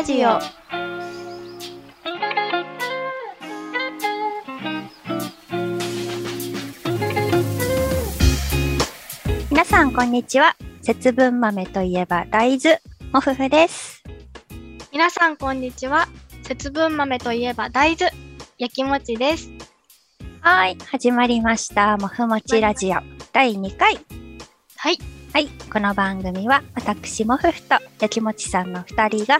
ラジオ。皆さんこんにちは。節分豆といえば大豆もふふです。皆さんこんにちは。節分豆といえば大豆。焼きもちです。はい始まりました。もふもちラジオ。第2回。はい。はいこの番組は私もふふと焼きもちさんの2人が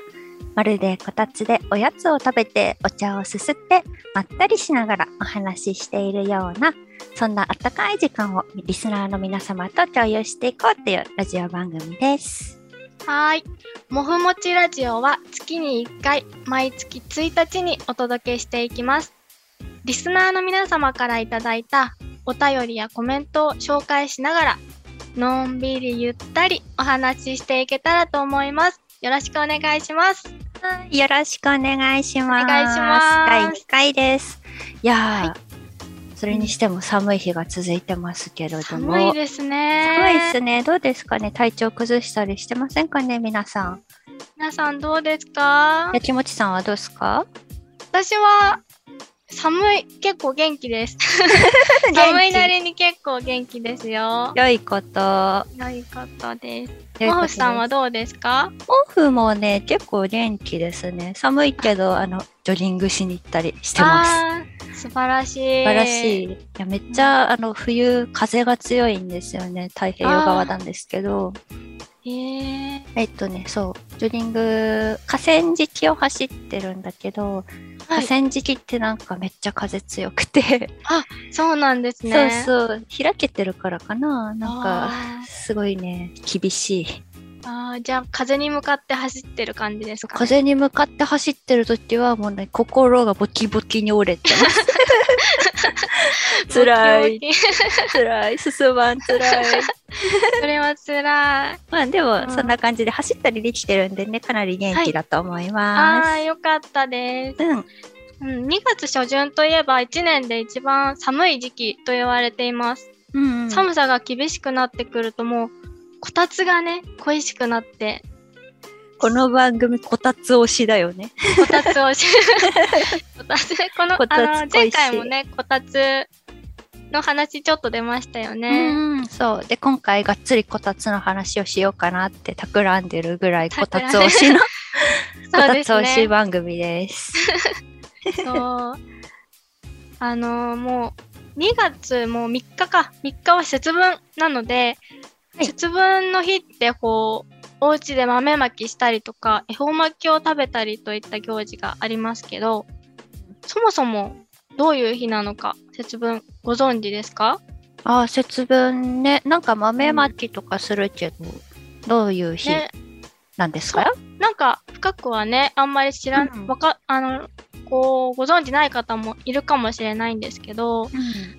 まるでこたつでおやつを食べてお茶をすすってまったりしながらお話ししているようなそんなあったかい時間をリスナーの皆様と共有していこうというラジオ番組です。はい。もふもちラジオは月に1回毎月1日にお届けしていきます。リスナーの皆様からいただいたお便りやコメントを紹介しながらのんびりゆったりお話ししていけたらと思います。よろしくお願いしますよろしくお願いします。お願いします第2回です。いやー、はそれにしても寒い日が続いてますけれども。寒いですね寒いですね。どうですかね？体調崩したりしてませんかね？皆さん。皆さんどうですか？やきもちさんはどうですか？私は寒い結構元気です 寒いなりに結構元気ですよ良いこと。良いことですモフさんはどうですか？オフもね、結構元気ですね。寒いけど、あの、ジョギングしに行ったりしてます。素晴らしい。素晴らしい。いや、めっちゃ、あの、冬、風が強いんですよね。太平洋側なんですけど。ええっとね、そう、ジョギング、河川敷を走ってるんだけど、はい、河川敷ってなんかめっちゃ風強くて、そうなんですそう。そう、開けてるからかな。なんか、あすごいね、厳しい。ーあーじゃあ風に向かって走ってる感じですか、ね、風に向かって走ってる時はもうね、心がボキボキに折れてます。辛い辛い、進まん、辛い。それは辛い。まあでも、うんそんな感じで走ったりできてるんでね、かなり元気だと思いあます。あ、よかったです。うん。うん、2月初旬といえば1年で一番寒い時期と言われています。うん、うん。寒さが厳しくなってくるともう、こたつがね、恋しくなって、この番組、こたつ推しだよね。こたつをし、こたつ、この、こたつあの、前回もね、こたつの話ちょっと出ましたよね。うん、そう。で、今回がっつりこたつの話をしようかなって企んでるぐらいこたつ推しの、こたつ推しね。番組です。そう。あのーもう、2月もう3日か。3日は節分なので、はい。節分の日ってこう、お家で豆まきしたりとか、恵方巻きを食べたりといった行事がありますけど、そもそもどういう日なのか、節分ご存知ですか？ああ、節分ね。なんか豆まきとかするけど、どういう日ね、なんですか、なんか深くはね、あんまり知らん、うん。わか、あの、こう、ご存知ない方もいるかもしれないんですけど、うん。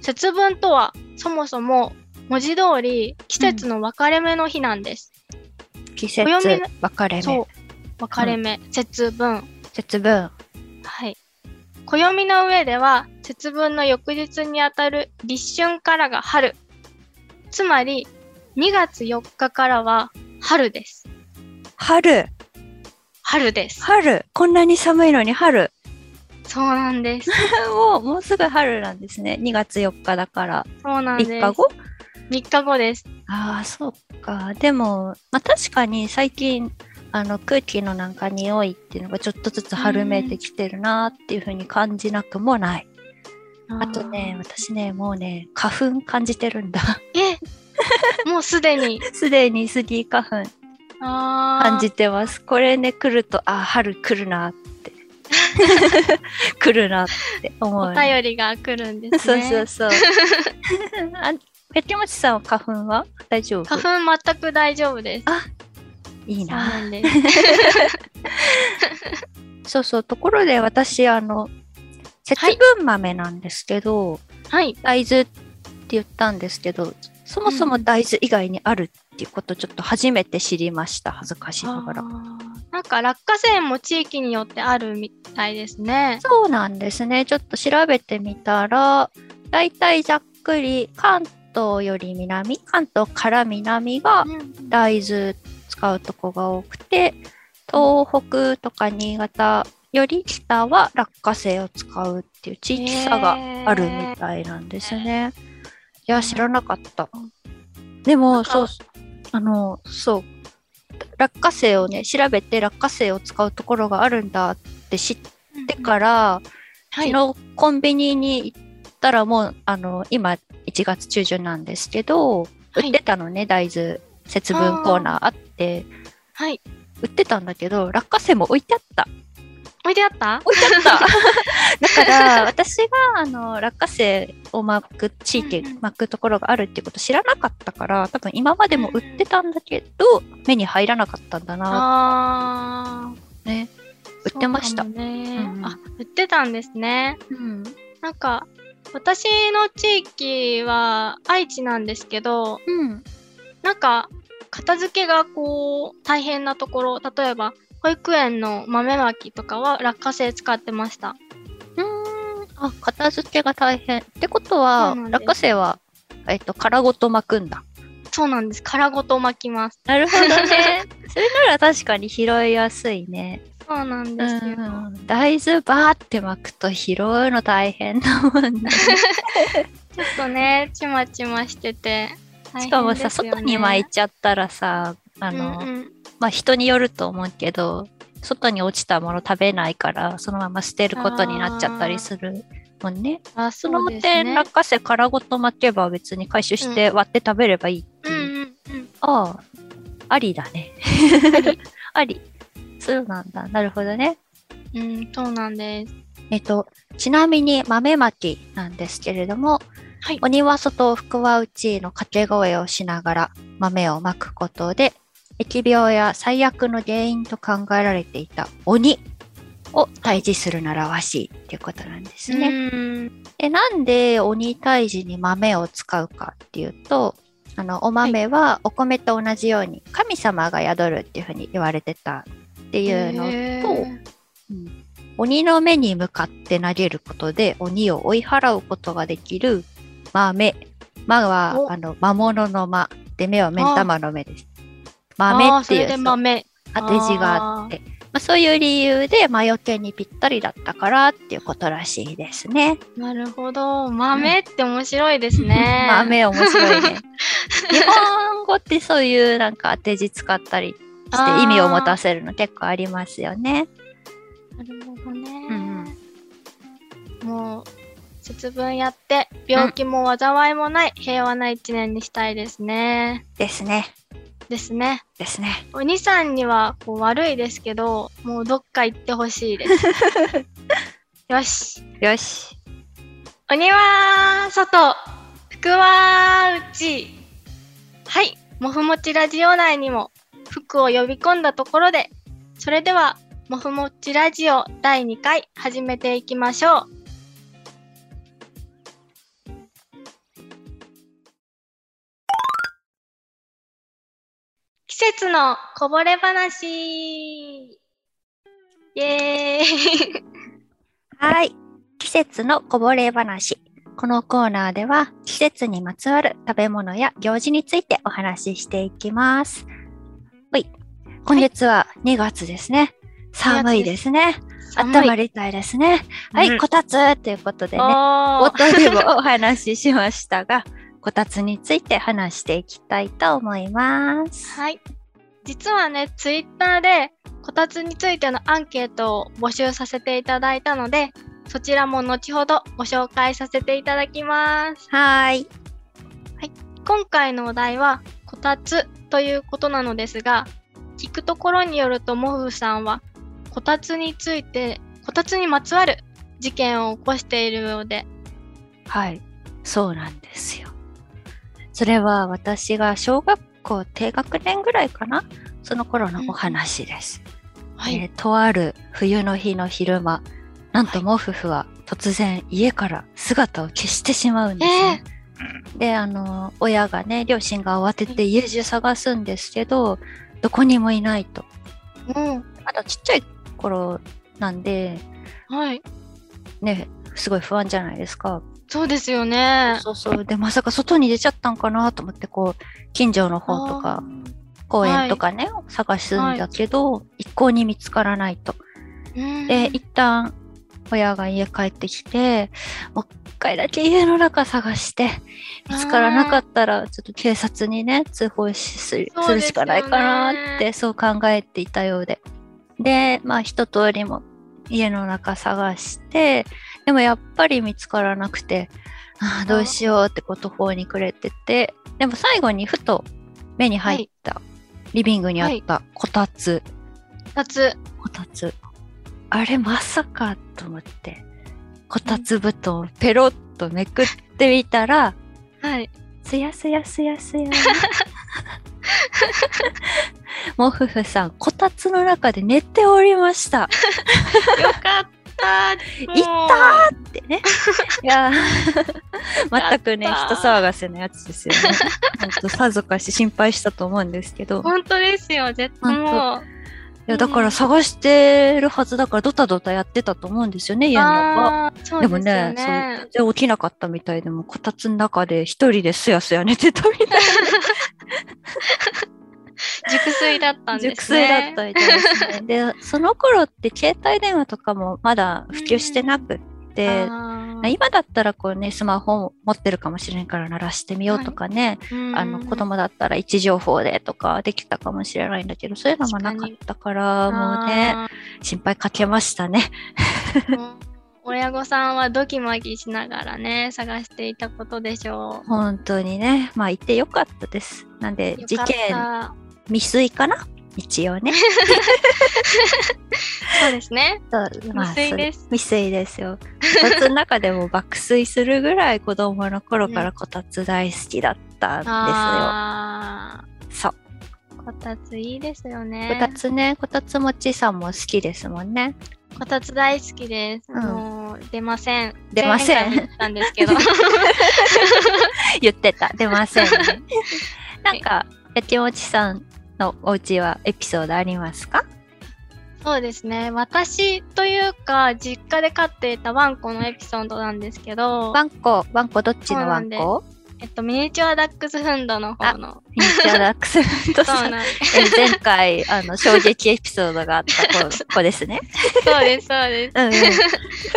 節分とはそもそも文字通り季節の分かれ目の日なんです。季節暦の、分かれ目、そう。分かれ目、節分。節分。はい。暦の上では節分の翌日にあたる立春からが春。つまり2月4日からは春です。春春です。春こんなに寒いのに春そうなんです。もう、もうすぐ春なんですね。2月4日だから。そうなんです。3日後？?3 日後です。ああ、そうか。でも、まあ確かに最近、あの空気のなんか匂いっていうのがちょっとずつ春めいてきてるなっていうふうに感じなくもない。あとね、私ね、もうね、花粉感じてるんだ。えもうすでに。すでにスギ花粉感じてます。これね、来ると、あー、春来るなって。来るなって思う、お便りが来るんですそうね。そうそう。あ、ペキモチさんは花粉は？大丈夫？花粉全く大丈夫です。あいいそうな。なんです。そうそう。ところで私、あの、節分豆なんですけど、はい。大豆って言ったんですけど、そもそも大豆以外にあるっていうことをちょっと初めて知りました。恥ずかしながらなんか落花生も地域によってあるみたいですね。そうなんですね。ちょっと調べてみたら、だいたいざっくり関東より南、関東から南がうん大豆使うとこが多くて、東北とか新潟より下は落花生を使うっていう地域差があるみたいなんですね。いや、知らなかった。でも、そう、あの、そう、落花生をね、調べて落花生を使うところがあるんだって知ってから、はい。昨日コンビニに行ったらもう、あの、今1月中旬なんですけど、はい売ってたのね、大豆節分コーナーあって、はい。売ってたんだけど、落花生も置いてあった。置いてあった？置いてあった。だから、私が、あの、落花生を巻く地域、巻くところがあるっていうこと知らなかったから、多分今までも売ってたんだけど、目に入らなかったんだな、あね。売ってました。ねうんあ、売ってたんですね。うん。なんか、私の地域は愛知なんですけど、うん。なんか、片付けがこう、大変なところ、例えば、保育園の豆まきとかは落花生使ってました。うーん。あ、片付けが大変。ってことは落花生は、えっと、殻ごと巻くんだ。そうなんです。殻ごと巻きます。なるほどね。それなら確かに拾いやすいね。そうなんですよ。うん、大豆バーって巻くと拾うの大変だもんね。ちょっとね、ちまちましてて。しかもさ、外に巻いちゃったらさ、あの、うんうんまあ人によると思うけど、外に落ちたもの食べないから、そのまま捨てることになっちゃったりするもんね。あ、その点、ね。落花生殻ごと巻けば別に回収して割って食べればいいってうんいう。うんうん。ああ、ありだね。あり。そうなんだ。なるほどね。うん、そうなんです。えっと、ちなみに豆まきなんですけれども、はい鬼は外、福は内の掛け声をしながら豆をまくことで、疫病や最悪の原因と考えられていた鬼を退治するならわしいっていうことなんですね。うん。でなんで鬼退治に豆を使うかっていうと、あの、お豆はお米と同じように神様が宿るっていうふうに言われてたっていうのへと、ーうん鬼の目に向かって投げることで鬼を追い払うことができる豆。魔はおあの魔物の魔で目は目ん玉の目です。あ豆っていうう豆。当て字があって、まあ、そういう理由で魔除けにぴったりだったからっていうことらしいですね。なるほど。豆って面白いですね。豆面白いね。日本語ってそういうなんか当て字使ったりして意味を持たせるの結構ありますよね。なるほどね。うんもう、節分やって、病気も災いもない平和な一年にしたいですね。ですね。ですね。ですね。お兄さんにはこう悪いですけど、もうどっか行ってほしいです。よし。よし。鬼は外、福は内。はい。もふもちラジオ内にも福を呼び込んだところで、それでは、もふもちラジオ第2回始めていきましょう。季節のこぼれ話イエーイはい。季節のこぼれ話。このコーナーでは季節にまつわる食べ物や行事についてお話ししていきます。今月は2月ですね。寒いですね。寒い温まりたいですね。はい、うんこたつということでね、冒頭でもお話ししましたが、こたつについて話していきたいと思います。はい。実はね、ツイッターでこたつについてのアンケートを募集させていただいたので、そちらも後ほどご紹介させていただきます。はーい。今回のお題は、こたつということなのですが、聞くところによると、モフさんは、こたつについて、こたつにまつわる事件を起こしているようで、はい。そうなんですよ。それは私が小学校低学年ぐらいかな？その頃のお話です。はい。えーとある冬の日の昼間、なんとモフフは突然家から姿を消してしまうんですね。で、あの、親がね、両親が慌てて家中探すんですけど、どこにもいないと。うん。まだちっちゃい頃なんで、はい。ね、すごい不安じゃないですか。そうですよね。そうそう。で、まさか外に出ちゃったんかなと思って、こう、近所の方とか、公園とかね、探すんだけど、一向に見つからないと。うんで、一旦親が家帰ってきて、もう一回だけ家の中探して、見つからなかったら、ちょっと警察にね、通報しするするしかないかなって、そう考えていたようで。で、まあ一通りも家の中探して、でもやっぱり見つからなくて、ああ、どうしようってこう途方に暮れてて、でも最後にふと目に入った、リビングにあったこたつ。二つ。こたつ。あれまさかと思って、こたつ布団をペロッとめくってみたら、はい。すやすやすやすや。もふふさん、こたつの中で寝ておりました。よかった。いったーってね。いやー、全くね、人騒がせなやつですよね。ほんとさぞかし心配したと思うんですけど。い本当ですよ。絶対もう。や、だから探してるはずだから、ドタドタやってたと思うんですよね、家の中。でもね、ね。そ然起きなかったみたいでも、こたつの中で一人ですやすや寝てたみたい 熟睡だったんですね。熟睡だったみたいですね。で、その頃って携帯電話とかもまだ普及してなくって、あー今だったらこうね、スマホを持ってるかもしれんから鳴らしてみようとかね、あの子供だったら位置情報でとかできたかもしれないんだけど、そういうのもなかったから、もうね、あ心配かけましたね。親御さんはドキマキしながらね、探していたことでしょ本当にね、まあいてよかったです。なんでう。、事件た未遂かな？一応ね。そうですね。まあ未遂です未遂ですよ。こたつの中でも爆睡するぐらい子供の頃からこたつ大好きだったんですよ。あそう。ーこたついいですよね。こたつね、こたつもちさんも好きですもんね。こたつ大好きです。うんもう出ません。出ません前回も言ったんですけど。言ってた。出ませんね。なんか、やきもちさんのお家はエピソードありますか？そうですね。私というか、実家で飼っていたワンコのエピソードなんですけど、ワンコ、ワンコどっちのワンコ？えっと、ミニチュアダックスフンドの方の。ミニチュアダックスフンドそうさん。なんえ前回、あの、衝撃エピソードがあった子子ですね。そうです、そうです。うんうん。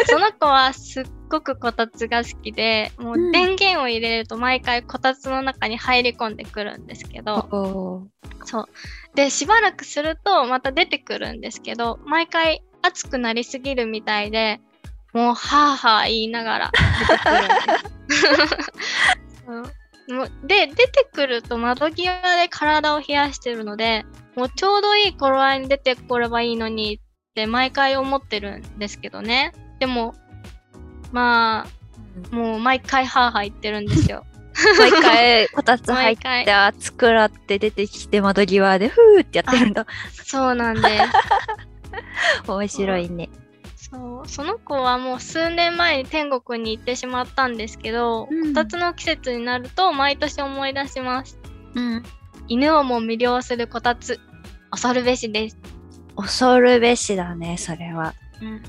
その子はすっごくこたつが好きで、もうんう電源を入れると毎回こたつの中に入り込んでくるんですけど、おーそう。で、しばらくするとまた出てくるんですけど、毎回暑くなりすぎるみたいで、もうはぁはぁ言いながら出てくるんです。そうもうで、出てくると窓際で体を冷やしてるので、もうちょうどいい頃合いに出てこればいいのにって毎回思ってるんですけどね。でも、まあ、もう毎回はぁはぁ言ってるんですよ。毎回、こたつ入って、。暑くなって出てきて、窓際で、ふーってやってるんだ。そうなんです。面白いね。そう。その子はもう数年前に天国に行ってしまったんですけど、うん。こたつの季節になると毎年思い出します。うん。犬をも魅了するこたつ。恐るべしです、恐るべしだね、それは。うん、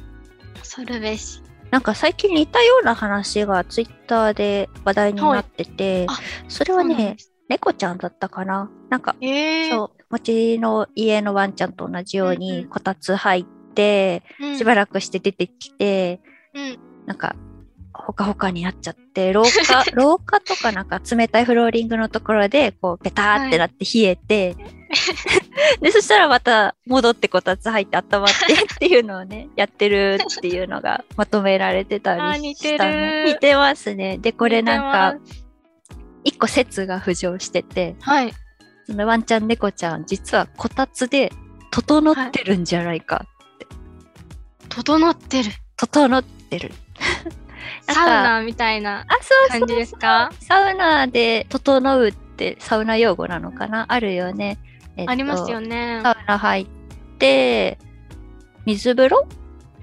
恐るべし。なんか最近似たような話がツイッターで話題になってて、はい。あそれはね猫ちゃんだったかな。なんか、えー、そう、うちの家のワンちゃんと同じようにこたつ入って、うん、しばらくして出てきて、うん。なんか、ほかほかになっちゃって、廊下、廊下とかなんか冷たいフローリングのところで、こう、ペターってなって冷えて、で、そしたらまた戻ってこたつ入って温まってっていうのをね、やってるっていうのがまとめられてたり似してた似てますね。で、これなんか一個説が浮上してて、はい。そのワンちゃん猫ちゃん、実はこたつで整ってるんじゃないか。整ってる。整ってる。サウナみたいなあ、そうそうそう。感じですか？サウナで整うってサウナ用語なのかな？あるよね。えっとありますよね。サウナ入って、水風呂？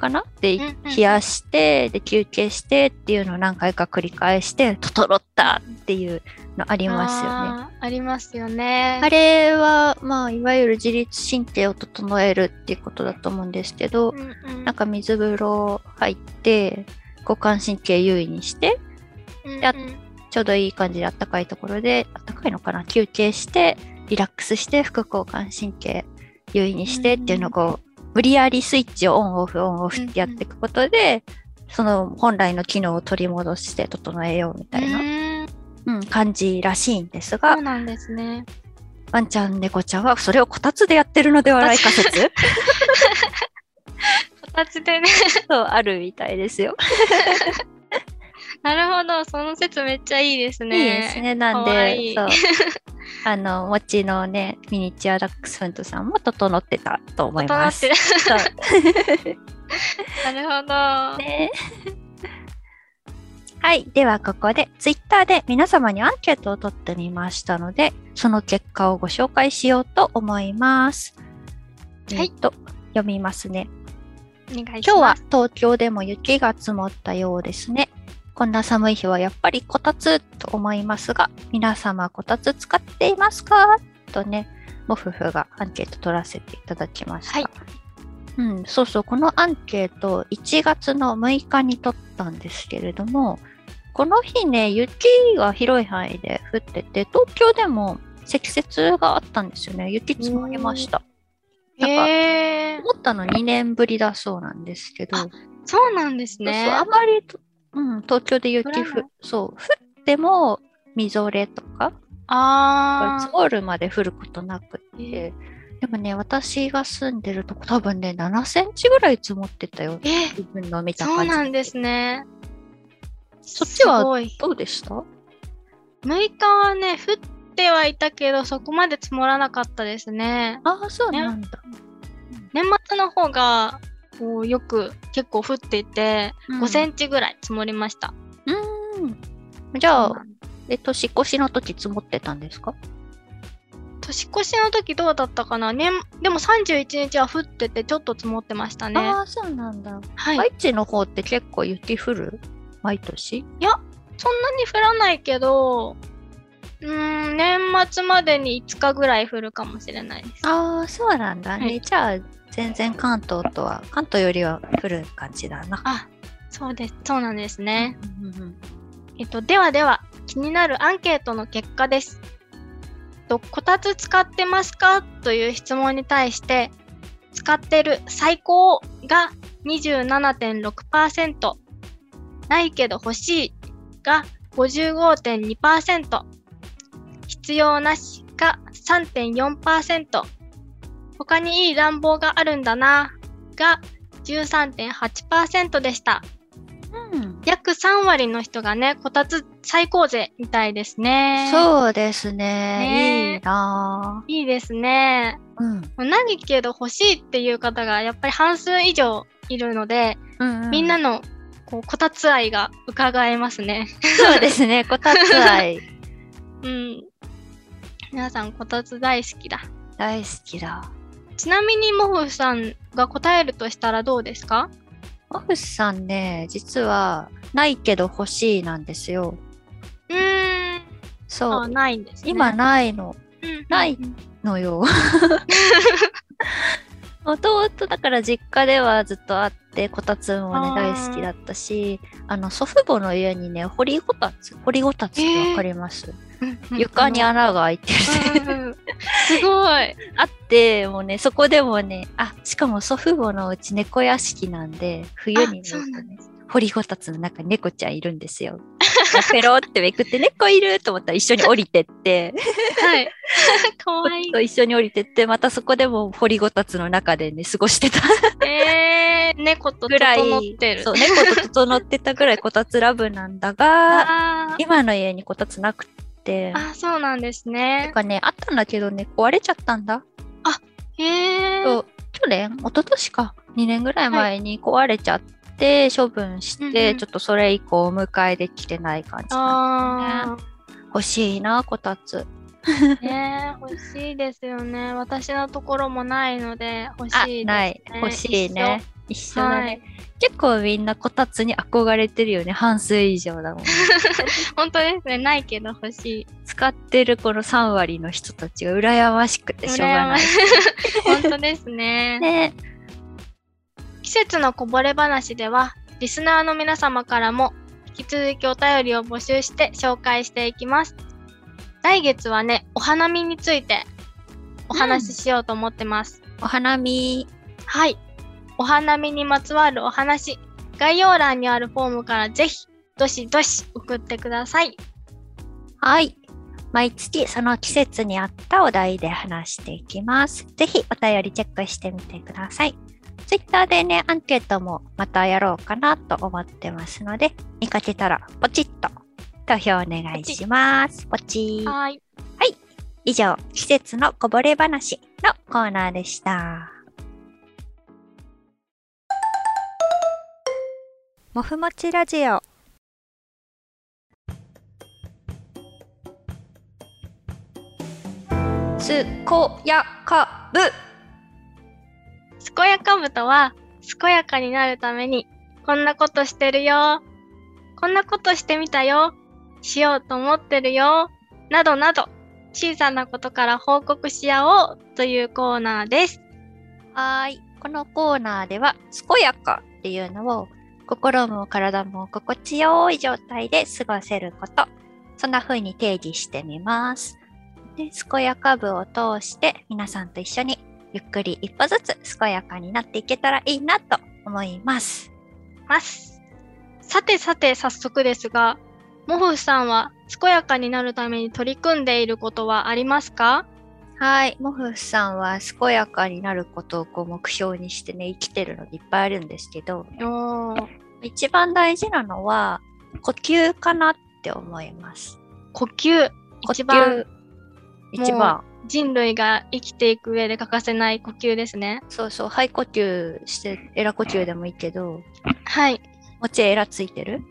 かな？で、うんうん。冷やして、で、休憩してっていうのを何回か繰り返して、整ったっていうのありますよね。ありますよね。あれは、まあ、いわゆる自律神経を整えるっていうことだと思うんですけど、うんうん。なんか水風呂入って、交感神経優位にして、うんうん。やちょうどいい感じで暖かいところで、暖かいのかな？休憩して、リラックスして副交感神経優位にしてっていうのをこう、無理やりスイッチをオンオフオンオフってやっていくことで、その本来の機能を取り戻して整えようみたいな、うんうん、感じらしいんですがそう、なんですね。ワンちゃん、猫ちゃんはそれをこたつでやってるのではないか説？こたつでね。そうあるみたいですよ。なるほど。その説めっちゃいいですね。いいですね。なんで、いいそう。あの、もちのね、ミニチュアダックスフントさんも整ってたと思います。なるほど。ね。はい。では、ここで、ツイッターで皆様にアンケートを取ってみましたので、その結果をご紹介しようと思います。はいえっと、読みますね。今日は東京でも雪が積もったようですね。こんな寒い日はやっぱりこたつと思いますが、皆様こたつ使っていますか？とね、もふふがアンケート取らせていただきました。はいうん、そうそう、このアンケート1月の6日に取ったんですけれども、この日ね、雪が広い範囲で降ってて、東京でも積雪があったんですよね。雪積もりました。なんか思ったの2年ぶりだそうなんですけど、あそうなんですね。そうあまりと、うん、東京で雪降そう、降ってもみぞれとか、あ積もるまで降ることなくーて、でもね、私が住んでるとこ多分ね、7センチぐらい積もってたよ。え、自分の見たそう感じ。なんですね。そっちはどうでした？6日はね、降ってはいたけど、そこまで積もらなかったですね。ああ、そうなんだ。年末の方が、こうよく結構降っていて、5センンチぐらい積もりました。チ。うん。じゃあ、え、年越しの時積もってたんですか？年越しの時どうだったかな？年でも31日は降っててちょっと積もってましたね。ああ、そうなんだ。はい。愛知の方って結構雪降る？毎年？そんなに降らないけど、うーん、年末までに5日ぐらい降るかもしれないです。ああ、そうなんだね。はいじゃあ、全然関東とは、関東よりは降る感じだな。あ、そうです。そうなんですね。うんうんうんえっと、ではでは、気になるアンケートの結果です。とこたつ使ってますかという質問に対して、使ってる最高が27.6%、ないけど欲しいが55.2%、必要なしが3.4%、他にいい暖房があるんだなが13.8%でした。うん約3割の人がね、こたつ最高税みたいですね。そうですね。ねいいないいですね。ぁ。うん。何けど欲しいっていう方がやっぱり半数以上いるので、うんうんみんなのこうこたつ愛が伺えますね。そうですね。こたつ愛 うん。皆さんこたつ大好きだ。大好きだ。ちなみにモフさんが答えるとしたらどうですか？オフスさんね、実は、ないけど欲しいなんですよ。うーん。あ、そう。ないんですね。今ないの。うんないのよ。もともとだから実家ではずっとあって、こたつもね、大好きだったし、あの、祖父母の家にね、掘りごたつ、掘りごたつってわかります、うん 床に穴が開いてる。すごい。あって、もうね、そこでもね、あ、しかも祖父母のうち猫屋敷なんで、冬にね、掘りごたつの中に猫ちゃんいるんですよ。ペロってめくって猫いると思ったら一緒に降りてって、はい。かわいいと。一緒に降りてって、またそこでも掘りごたつの中でね、過ごしてたえー、猫とぐらい、整ってる。そう、猫と整ってたぐらいこたつラブなんだが、今の家にこたつなくって、あ、そうなんですてね。かね、あったんだけどね、壊れちゃったんだ。へえ去年？一昨年か。2年ぐらい前に壊れちゃって処分して、うんうん。ちょっとそれ以降お迎えできてない感じなんあですね欲しいなこたつ。あ、ね欲しいですよね。私のところもないので欲あしいです、ね。ない。欲しいね一緒だね、はい結構みんなこたつに憧れてるよね半数以上だもん 本当ですね。ないけど欲しい。使ってるこの3割の人たちが羨ましくてしょうがない 本当ですね。ね季節のこぼれ話では、リスナーの皆様からも引き続きお便りを募集して紹介していきます。来月はね、お花見についてお話ししようと思ってます。お花見。はい。お花見にまつわるお話、概要欄にあるフォームからぜひ、どしどし送ってください。はい。毎月その季節に合ったお題で話していきます。ぜひお便りチェックしてみてください。ツイッターでね、アンケートもまたやろうかなと思ってますので、見かけたらポチッと投票お願いします。ポチはーい。以上、季節のこぼれ話のコーナーでした。もふもちラジオ。すこやかぶ。健やかぶとは、健やかになるために、こんなことしてるよ。こんなことしてみたよ。しようと思ってるよ。などなど、小さなことから報告し合おうというコーナーです。はーい。このコーナーでは、健やかっていうのを、心も体も心地よい状態で過ごせること。そんな風に定義してみます。で、健やか部を通して、皆さんと一緒にゆっくり一歩ずつ健やかになっていけたらいいなと思います。ます。さてさて早速ですが、モフさんは健やかになるために取り組んでいることはありますか？はい。モフさんは健やかになることをこう目標にしてね、生きてるのでいっぱいあるんですけど、一番大事なのは呼吸かなって思います。呼吸。呼吸一番一番。人類が生きていく上で欠かせない呼吸ですね。そうそう、肺呼吸して、エラ呼吸でもいいけど、はい。もちエラついてる？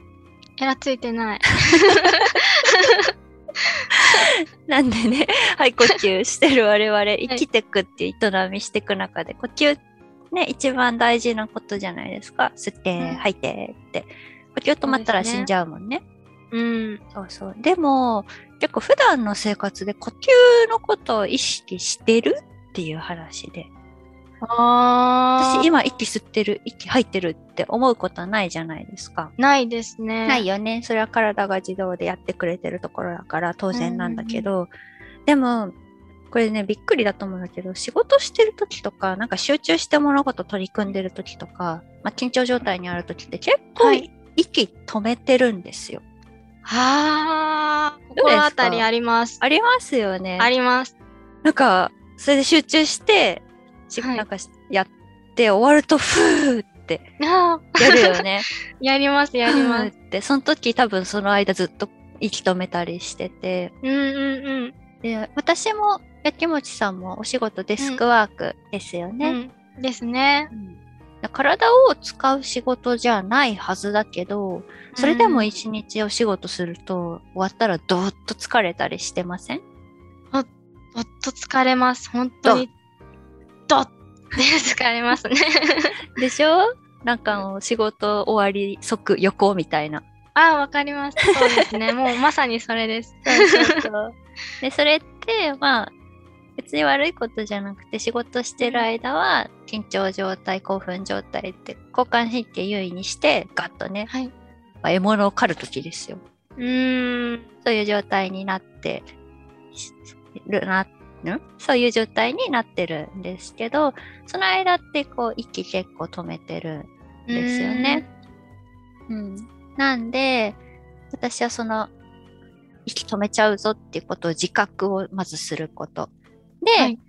エラついてない。なんでね、肺呼吸してる我々、生きてくっていう営みしていく中で、呼吸ね、一番大事なことじゃないですか。吸って、うん吐いてって。呼吸止まったら死んじゃうもんね。うん。そうそう。でも、結構普段の生活で呼吸のことを意識してるっていう話で。私今息吸ってる、息吐いてるって思うことはないじゃないですか。ないですね。ないよね。それは体が自動でやってくれてるところだから当然なんだけど、でも、これね、びっくりだと思うんだけど、仕事してる時とか、なんか集中して物事取り組んでる時とか、まあ、緊張状態にある時って結構、はい息止めてるんですよ。はあ、心当たりあります。ありますよね。あります。なんか、それで集中して、しはいなんかやって終わると、ふーってやるよね。やります、やります。って、その時多分その間ずっと息止めたりしてて、うんうんうん。で、私も、やきもちさんもお仕事デスクワークですよね。うん、ですね。うん体を使う仕事じゃないはずだけど、それでも一日お仕事すると、終わったらどーっと疲れたりしてません？どっと疲れます。本当に。どっって疲れますね。でしょ？なんかもう仕事終わり即横みたいな。ああ、わかります。そうですね。もうまさにそれです。そうそうそう。で、それって、まあ、別に悪いことじゃなくて、仕事してる間は、緊張状態、興奮状態って、交感神経優位にして、ガッとね、はい。まあ、獲物を狩るときですよ。うーん。そういう状態になってるな、ん？そういう状態になってるんですけど、その間って、こう、息結構止めてるんですよね。うん。なんで、私はその、息止めちゃうぞっていうことを自覚をまずすること。で、はい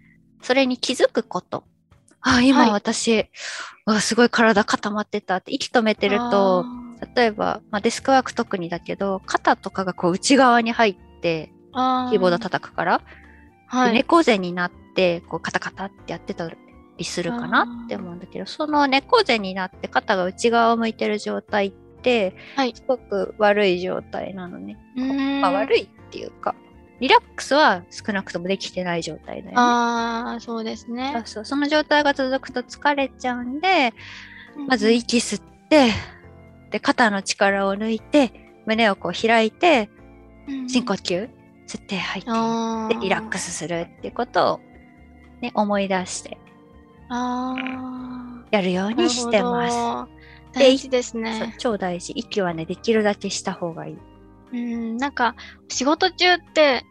それに気づくこと。あ、今はいすごい体固まってたって息止めてると、例えば、まあ、デスクワーク特にだけど、肩とかがこう内側に入って、キーボード叩くから、はい。で猫背になって、こうカタカタってやってたりするかなって思うんだけど、その猫背になって肩が内側を向いてる状態って、はいすごく悪い状態なのね。まあ、悪いっていうか、リラックスは少なくともできてない状態だよね。ああ、そうですね。そうその状態が続くと疲れちゃうんで、まず息吸って、で、肩の力を抜いて、胸をこう開いて、うん深呼吸、吸って吐いて、あで、リラックスするっていうことを、ね、思い出してああ。やるようにしてます。す。大事ですね。超大事。息はね、できるだけした方がいい。うん、なんか、仕事中って、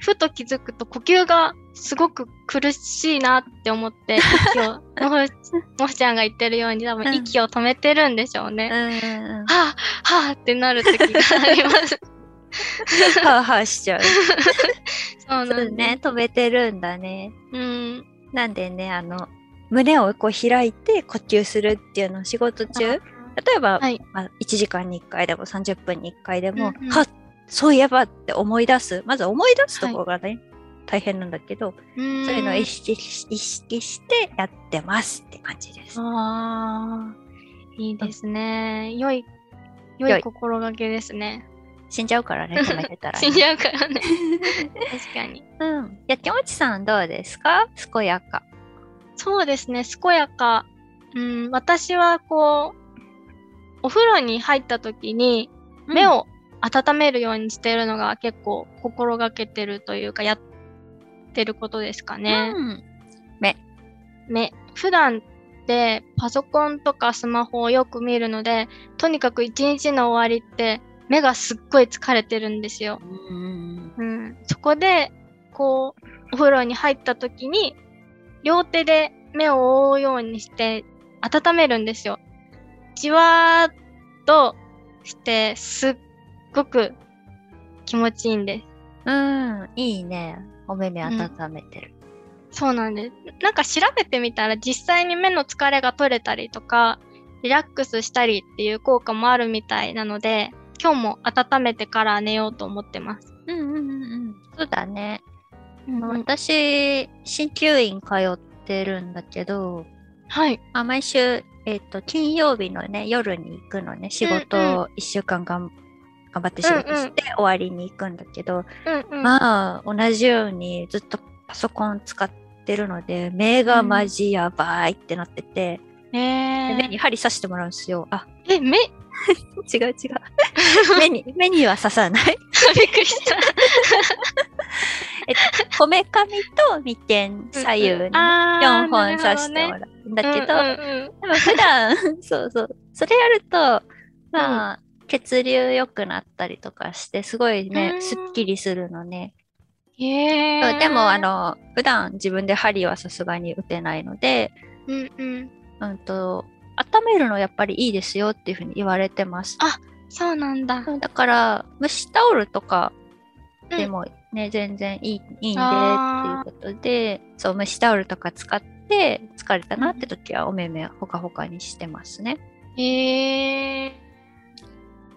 ふと気づくと呼吸がすごく苦しいなって思って、息を、もふもふちゃんが言ってるように多分うん息を止めてるんでしょうね。うん。はあ、はあってなる時があります。はあはあしちゃう。そうなんね、止めてるんだね。うん。なんでね、あの、胸をこう開いて呼吸するっていうのを仕事中、例えば、はいまあ、1時間に1回でも30分に1回でも、うんうんはっそういえばって思い出す。まず思い出すところがね、大変なんだけど、そういそうのを意識し意識してやってますって感じです。ああ、いいですね。良い、良い心がけですね。死んじゃうからね、止めてたら、死んじゃうからね。確かに。うん。やきもちさんどうですか？健やか。そうですね、健やか。うん、私はこう、お風呂に入った時に目を温めるようにしてるのが結構心がけてるというか、やってることですかね。うん。目。普段ってパソコンとかスマホをよく見るので、とにかく一日の終わりって目がすっごい疲れてるんですよ。うん。うん、そこで、こう、お風呂に入った時に、両手で目を覆うようにして温めるんですよ。じわーっとして、すっごく気持ちいいんです。うん。いいね。お目目温めてる。そうなんです。なんか調べてみたら実際に目の疲れが取れたりとか、リラックスしたりっていう効果もあるみたいなので、今日も温めてから寝ようと思ってます。うんうんうんうん。そうだね。うん私、鍼灸院通ってるんだけど、はい。まあ、毎週、えっ、と、金曜日のね、夜に行くのね、仕事うんを1週間がん頑張って仕事して終わりに行くんだけど、うんうん。まあ、同じようにずっとパソコン使ってるので、目がマジやばいってなってて、えで目ー、に針刺してもらうんですよ。あ、え、目？違う違う。目に、目には刺さない。びっくりした。えっと、こめかみと眉間左右にあ4ー本刺してもらうんだけど、うんうんうんでも普段、そうそう。それやると、まあ、血流良くなったりとかして、すごいねう、んすっきりするのね。へでも、あ、の、普段自分で針はさすがに打てないので、うんうん。うんと、温めるのやっぱりいいですよっていうふうに言われてます。あそうなんだ。だから、蒸しタオルとかうんでもね、全然いいいいんでっていうあことで、そう、蒸しタオルとか使って疲れたなって時はお目目ほかほかにしてますね。へえ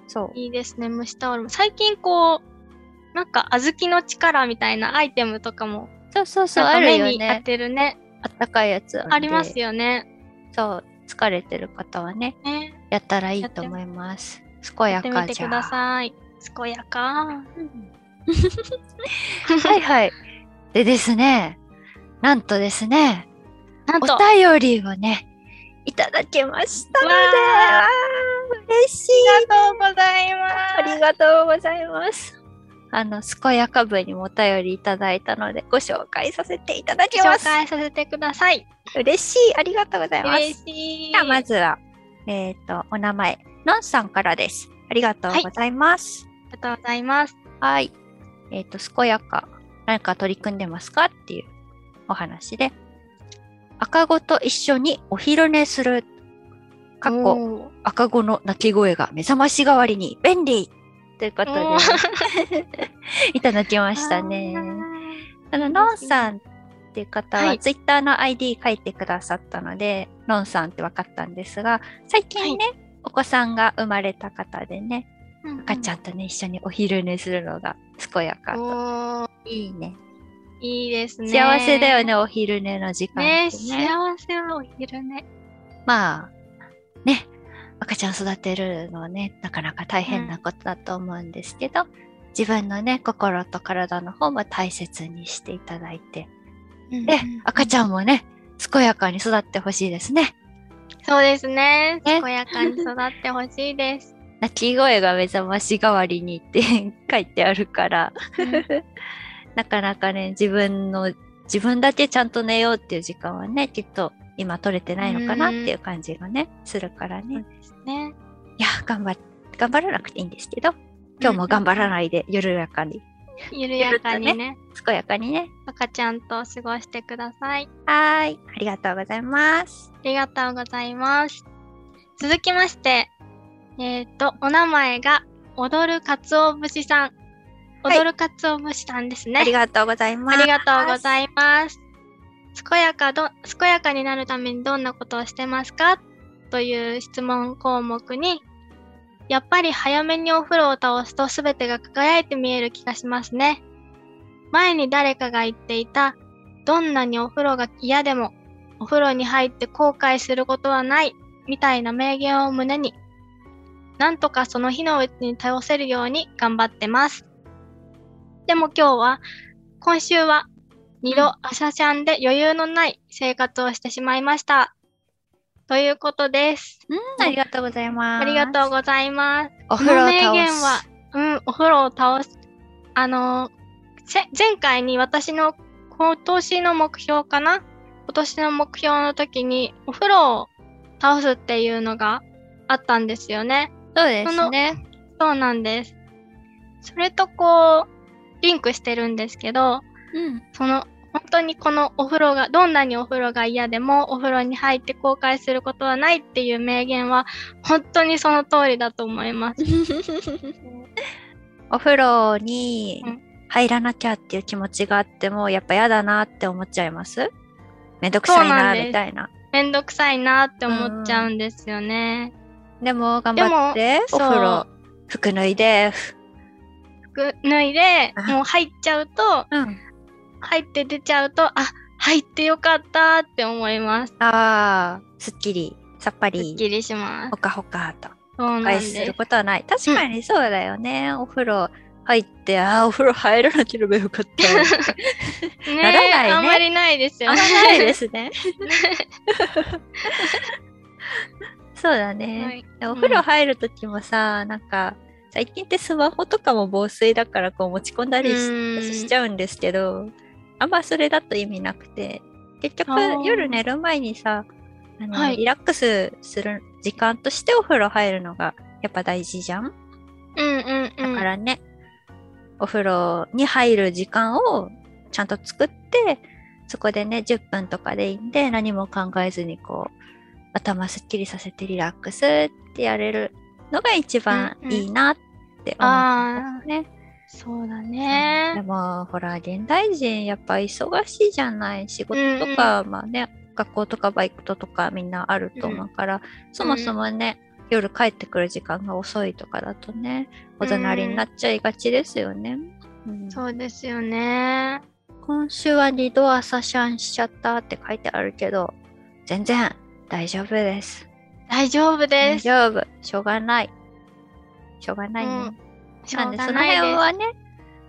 そう。いいですね、蒸しタオルも。最近こう、なんか小豆の力みたいなアイテムとかも、そうそうそう、あるよ目に当ね。てるね。あったかいやつ。ありますよね。そう、疲れてる方はね、ねやったらいいと思います。健ややってみかじゃてください。健やか。う んはいはい。でですね、なんとですね、なんと、お便りをね、いただきましたので、嬉しい。ありがとうございます。ありがとうございます。あの、健やか部にもお便りいただいたので、ご紹介させていただきま紹す。介させてください。嬉しい。ありがとうございます。嬉しい。じゃあ、まずは、えっ、と、お名前、のんさんからです。ありがとうございます。ありがとうございます。はい。えっ、と、健やか、何か取り組んでますかっていうお話で、赤子と一緒にお昼寝する。かっこ、おー赤子の鳴き声が目覚まし代わりに便利ということで いただきましたね。あの、のんさんっていう方ははいツイッターの ID 書いてくださったので、のんさんって分かったんですが、最近ね、お子さんが生まれた方でね、赤ちゃんとね、一緒にお昼寝するのが健やかと。いいね。いいですね。幸せだよね、お昼寝の時間ねね。幸せはお昼寝。まあ、ね、赤ちゃん育てるのはね、なかなか大変なことだと思うんですけど、自分のね、心と体の方も大切にしていただいて、で、赤ちん。ゃんもね、健やかに育ってほしいですね。そうですね。ね健やかに育ってほしいです。鳴き声が目覚まし代わりにって 書いてあるから、うん なかなかね、自分の、自分だけちゃんと寝ようっていう時間はね、きっと今取れてないのかなっていう感じがね、するからね。ですね。いや、頑張っ、頑張らなくていいんですけど、今日も頑張らないで、緩やかに緩やかにね、健やかにね。赤ちゃんと過ごしてください。はーい。ありがとうございます。ありがとうございます。続きまして、えっ、と、お名前が、踊るかつお節さん。はい踊るかつお節さんですね。ありがとうございます。ありがとうごいざいます。健やかど、健やかになるためにどんなことをしてますか？という質問項目に、やっぱり早めにお風呂を倒すと全てが輝いて見える気がしますね。前に誰かが言っていた、どんなにお風呂が嫌でも、お風呂に入って後悔することはない、みたいな名言を胸に、なんとかその日のうちに倒せるように頑張ってます。でも今日は、今週は二度朝シャンで余裕のない生活をしてしまいました。ということです。うん、ありがとうございます。ありがとうございます。お風呂名言倒はす。、うん、お風呂を倒す。あの前回に私の今年の目標かな？今年の目標の時にお風呂を倒すっていうのがあったんですよね。そうですね。そうなんです。それとこう、リンクしてるんですけど、うん。その、本当にこのお風呂が、どんなにお風呂が嫌でも、お風呂に入って後悔することはないっていう名言は、本当にその通りだと思います。お風呂にうん入らなきゃっていう気持ちがあっても、やっぱ嫌だなって思っちゃいます？めんどくさいな、みたいな。めんどくさいなって思っちゃうんですよね。でも、頑張って、お風呂、服脱いで、服脱いで、あもう入っちゃうと、うん。入って出ちゃうと、あ、入ってよかったって思います。ああ、すっきり、さっぱすっり、きりしますほ。かほかと。そうなんでする。ことはない。確かにそうだよね。お風呂入って、ああ、お風呂入らなければよかった。ね ならないねあんまりないですよあんね。まないですね。そうだね。はいお風呂入るときもさ、なんか、最近ってスマホとかも防水だからこう持ち込んだりしちゃうんですけど、あんまそれだと意味なくて、結局夜寝る前にさ、あのはいリラックスする時間としてお風呂入るのがやっぱ大事じゃん？うんうんうん。だからね、お風呂に入る時間をちゃんと作って、そこでね、10分とかでいいんで、何も考えずにこう、頭すっきりさせてリラックスってやれるのが一番うんうんいいなって思うんですね。そうだでね。も、ほら、現代人やっぱ忙しいじゃない。仕事とか、まあね、学校とかバイトとかみんなあると思うから、そもそもね、夜帰ってくる時間が遅いとかだとね、おざなりになっちゃいがちですよね。うんそうですよね。今週は2度朝シャンしちゃったって書いてあるけど、全然大丈夫です。大丈夫大です。丈夫。しょうがない。しょうがないね。うんで、その。辺はね、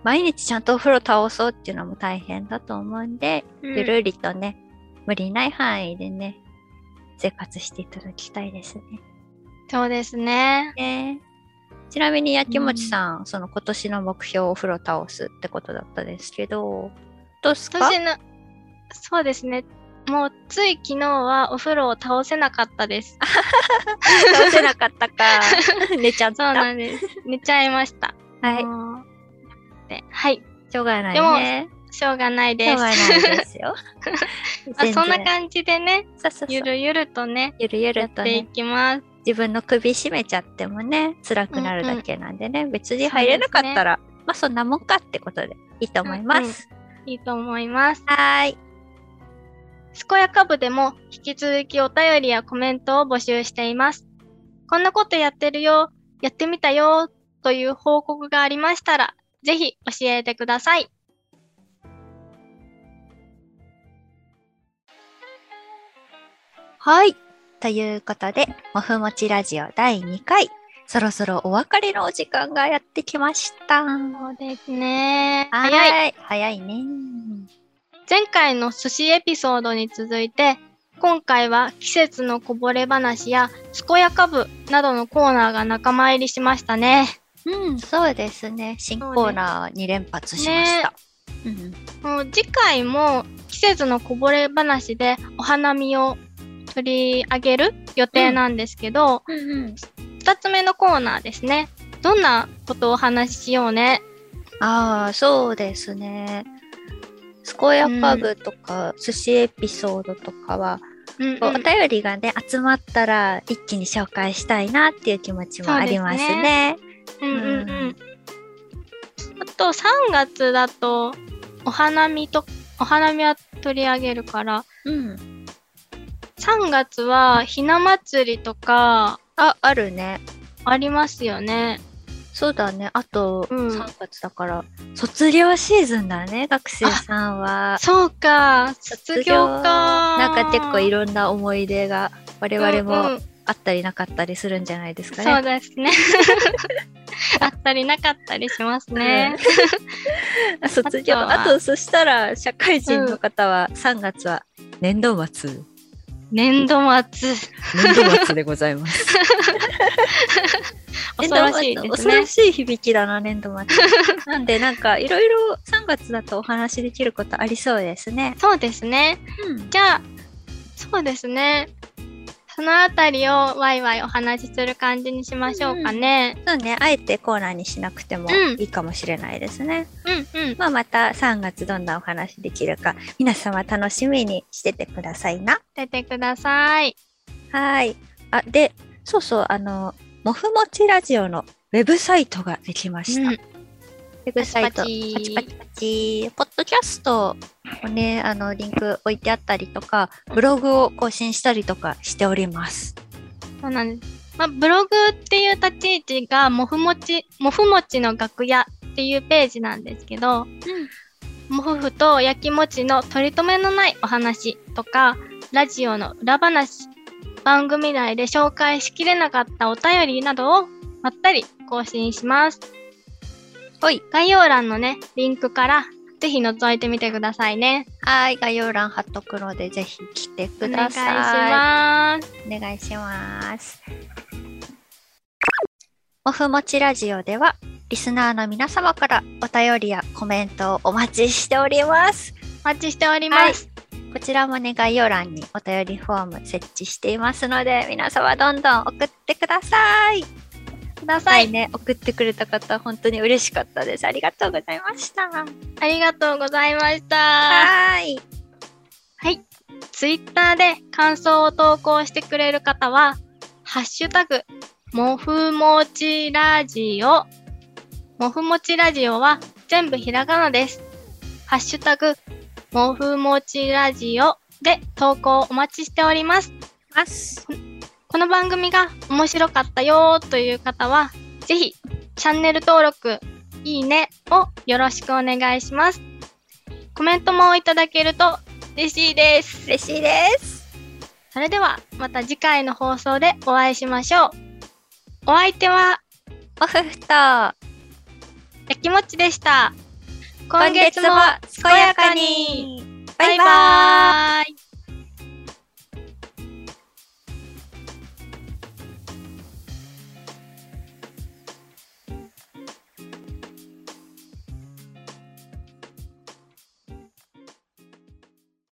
毎日ちゃんとお風呂倒そうっていうのも大変だと思うんで、うんゆるりとね、無理ない範囲でね、生活していただきたいですね。そうですね。ねちなみに、やきもちさん、その今年の目標お風呂倒すってことだったですけど、どうですか？そうですね。もうつい昨日はお風呂を倒せなかったです。倒せなかったか。寝ちゃった。そうなんです。寝ちゃいました。はい。はい。しょうがないでもね。しょうがないです。しょうがないですよ。あそんなじ。感じでね、そうそうそうゆるゆるとね、ゆるゆやるとっていね、きます。自分の首絞めちゃってもね、辛くなるだけなんでね、別に入れなかったら、まあそんなもんかってことでいいと思います。いいと思います。はーい。健やか部でも引き続きお便りやコメントを募集しています。こんなことやってるよ、やってみたよという報告がありましたら、ぜひ教えてください。はい。ということで、もふもちラジオ第2回、そろそろお別れのお時間がやってきました。そうですね。は早い。い。早いね。前回の寿司エピソードに続いて、今回は季節のこぼれ話や健やか部などのコーナーが仲間入りしましたね。うん、そうですね。新コーナー2連発しました。うんもう次回も季節のこぼれ話でお花見を取り上げる予定なんですけど、うんうん。2つ目のコーナーですね。どんなことをお話ししようねああ、そうですね。健やか部とか、寿司エピソードとかは、うんこうお便りがね、集まったら一気に紹介したいなっていう気持ちもありますね。うんうんううんん。あと3月だとお花見とお花見は取り上げるからうん。3月はひな祭りとかあ、あるね。ありますよね。そうだね。あと、うん3月だから、卒業シーズンだね、学生さんは。そうか卒業か。なんか結構いろんな思い出が我々うんうもんあったりなかったりするんじゃないですかそうね。ですね。あったりなかったりしますね。あ 卒業。ああと、そしたら、社会人の方は3月は年度末。年度末。年度末でございます。恐ろしいですね恐ろ。しい響きだな、年度末。なんで、なんか、いろいろ3月だとお話できることありそうですね。そうですね。うん。じゃあ、そうですね。そのあたりをワイワイお話しする感じにしましょうかね。そうね、あえてコーナーにしなくてもうんいいかもしれないですね。うんうん。まあ、また3月どんなお話できるか、皆様楽しみにしててくださいな。出てください。はい。あ、で、そうそう、あの、もふもちラジオのウェブサイトができました。うんウェブサイト、パチパチパチポッドキャストをね、あの、リンク置いてあったりとか、ブログを更新したりとかしております。そうなんです。まあ、ブログっていう立ち位置が、もふもち、もふもちの楽屋っていうページなんですけど、もふふと焼きもちの取り留めのないお話とか、ラジオの裏話、番組内で紹介しきれなかったお便りなどをまったり更新します。はい。概要欄のね、リンクからぜひ覗いてみてくださいね。はい、概要欄貼っとくので、ぜひ来てくお願いしださい。ます。お願いします。もふもちラジオでは、リスナーの皆様からお便りやコメントをお待ちしております。お待ちしております。こちらもね、概要欄にお便りフォーム設置していますので、皆様どんどん送ってください。くださ。はいいね、送ってくれた方、本当に嬉しかったです。ありがとうございました。はありがとうございました。ーい。はい。ツイッターで感想を投稿してくれる方は、ハッシュタグ、もふもちラジオ。もふもちラジオは全部ひらがなです。ハッシュタグ、もふもちラジオで投稿お待ちしております。ます。この番組が面白かったよーという方は、ぜひ、チャンネル登録、いいねをよろしくお願いします。コメントもいただけると嬉しいです。嬉しいです。それでは、また次回の放送でお会いしましょう。お相手は、おふふと、やきもちでした。今月も健やかに。バイバーイ。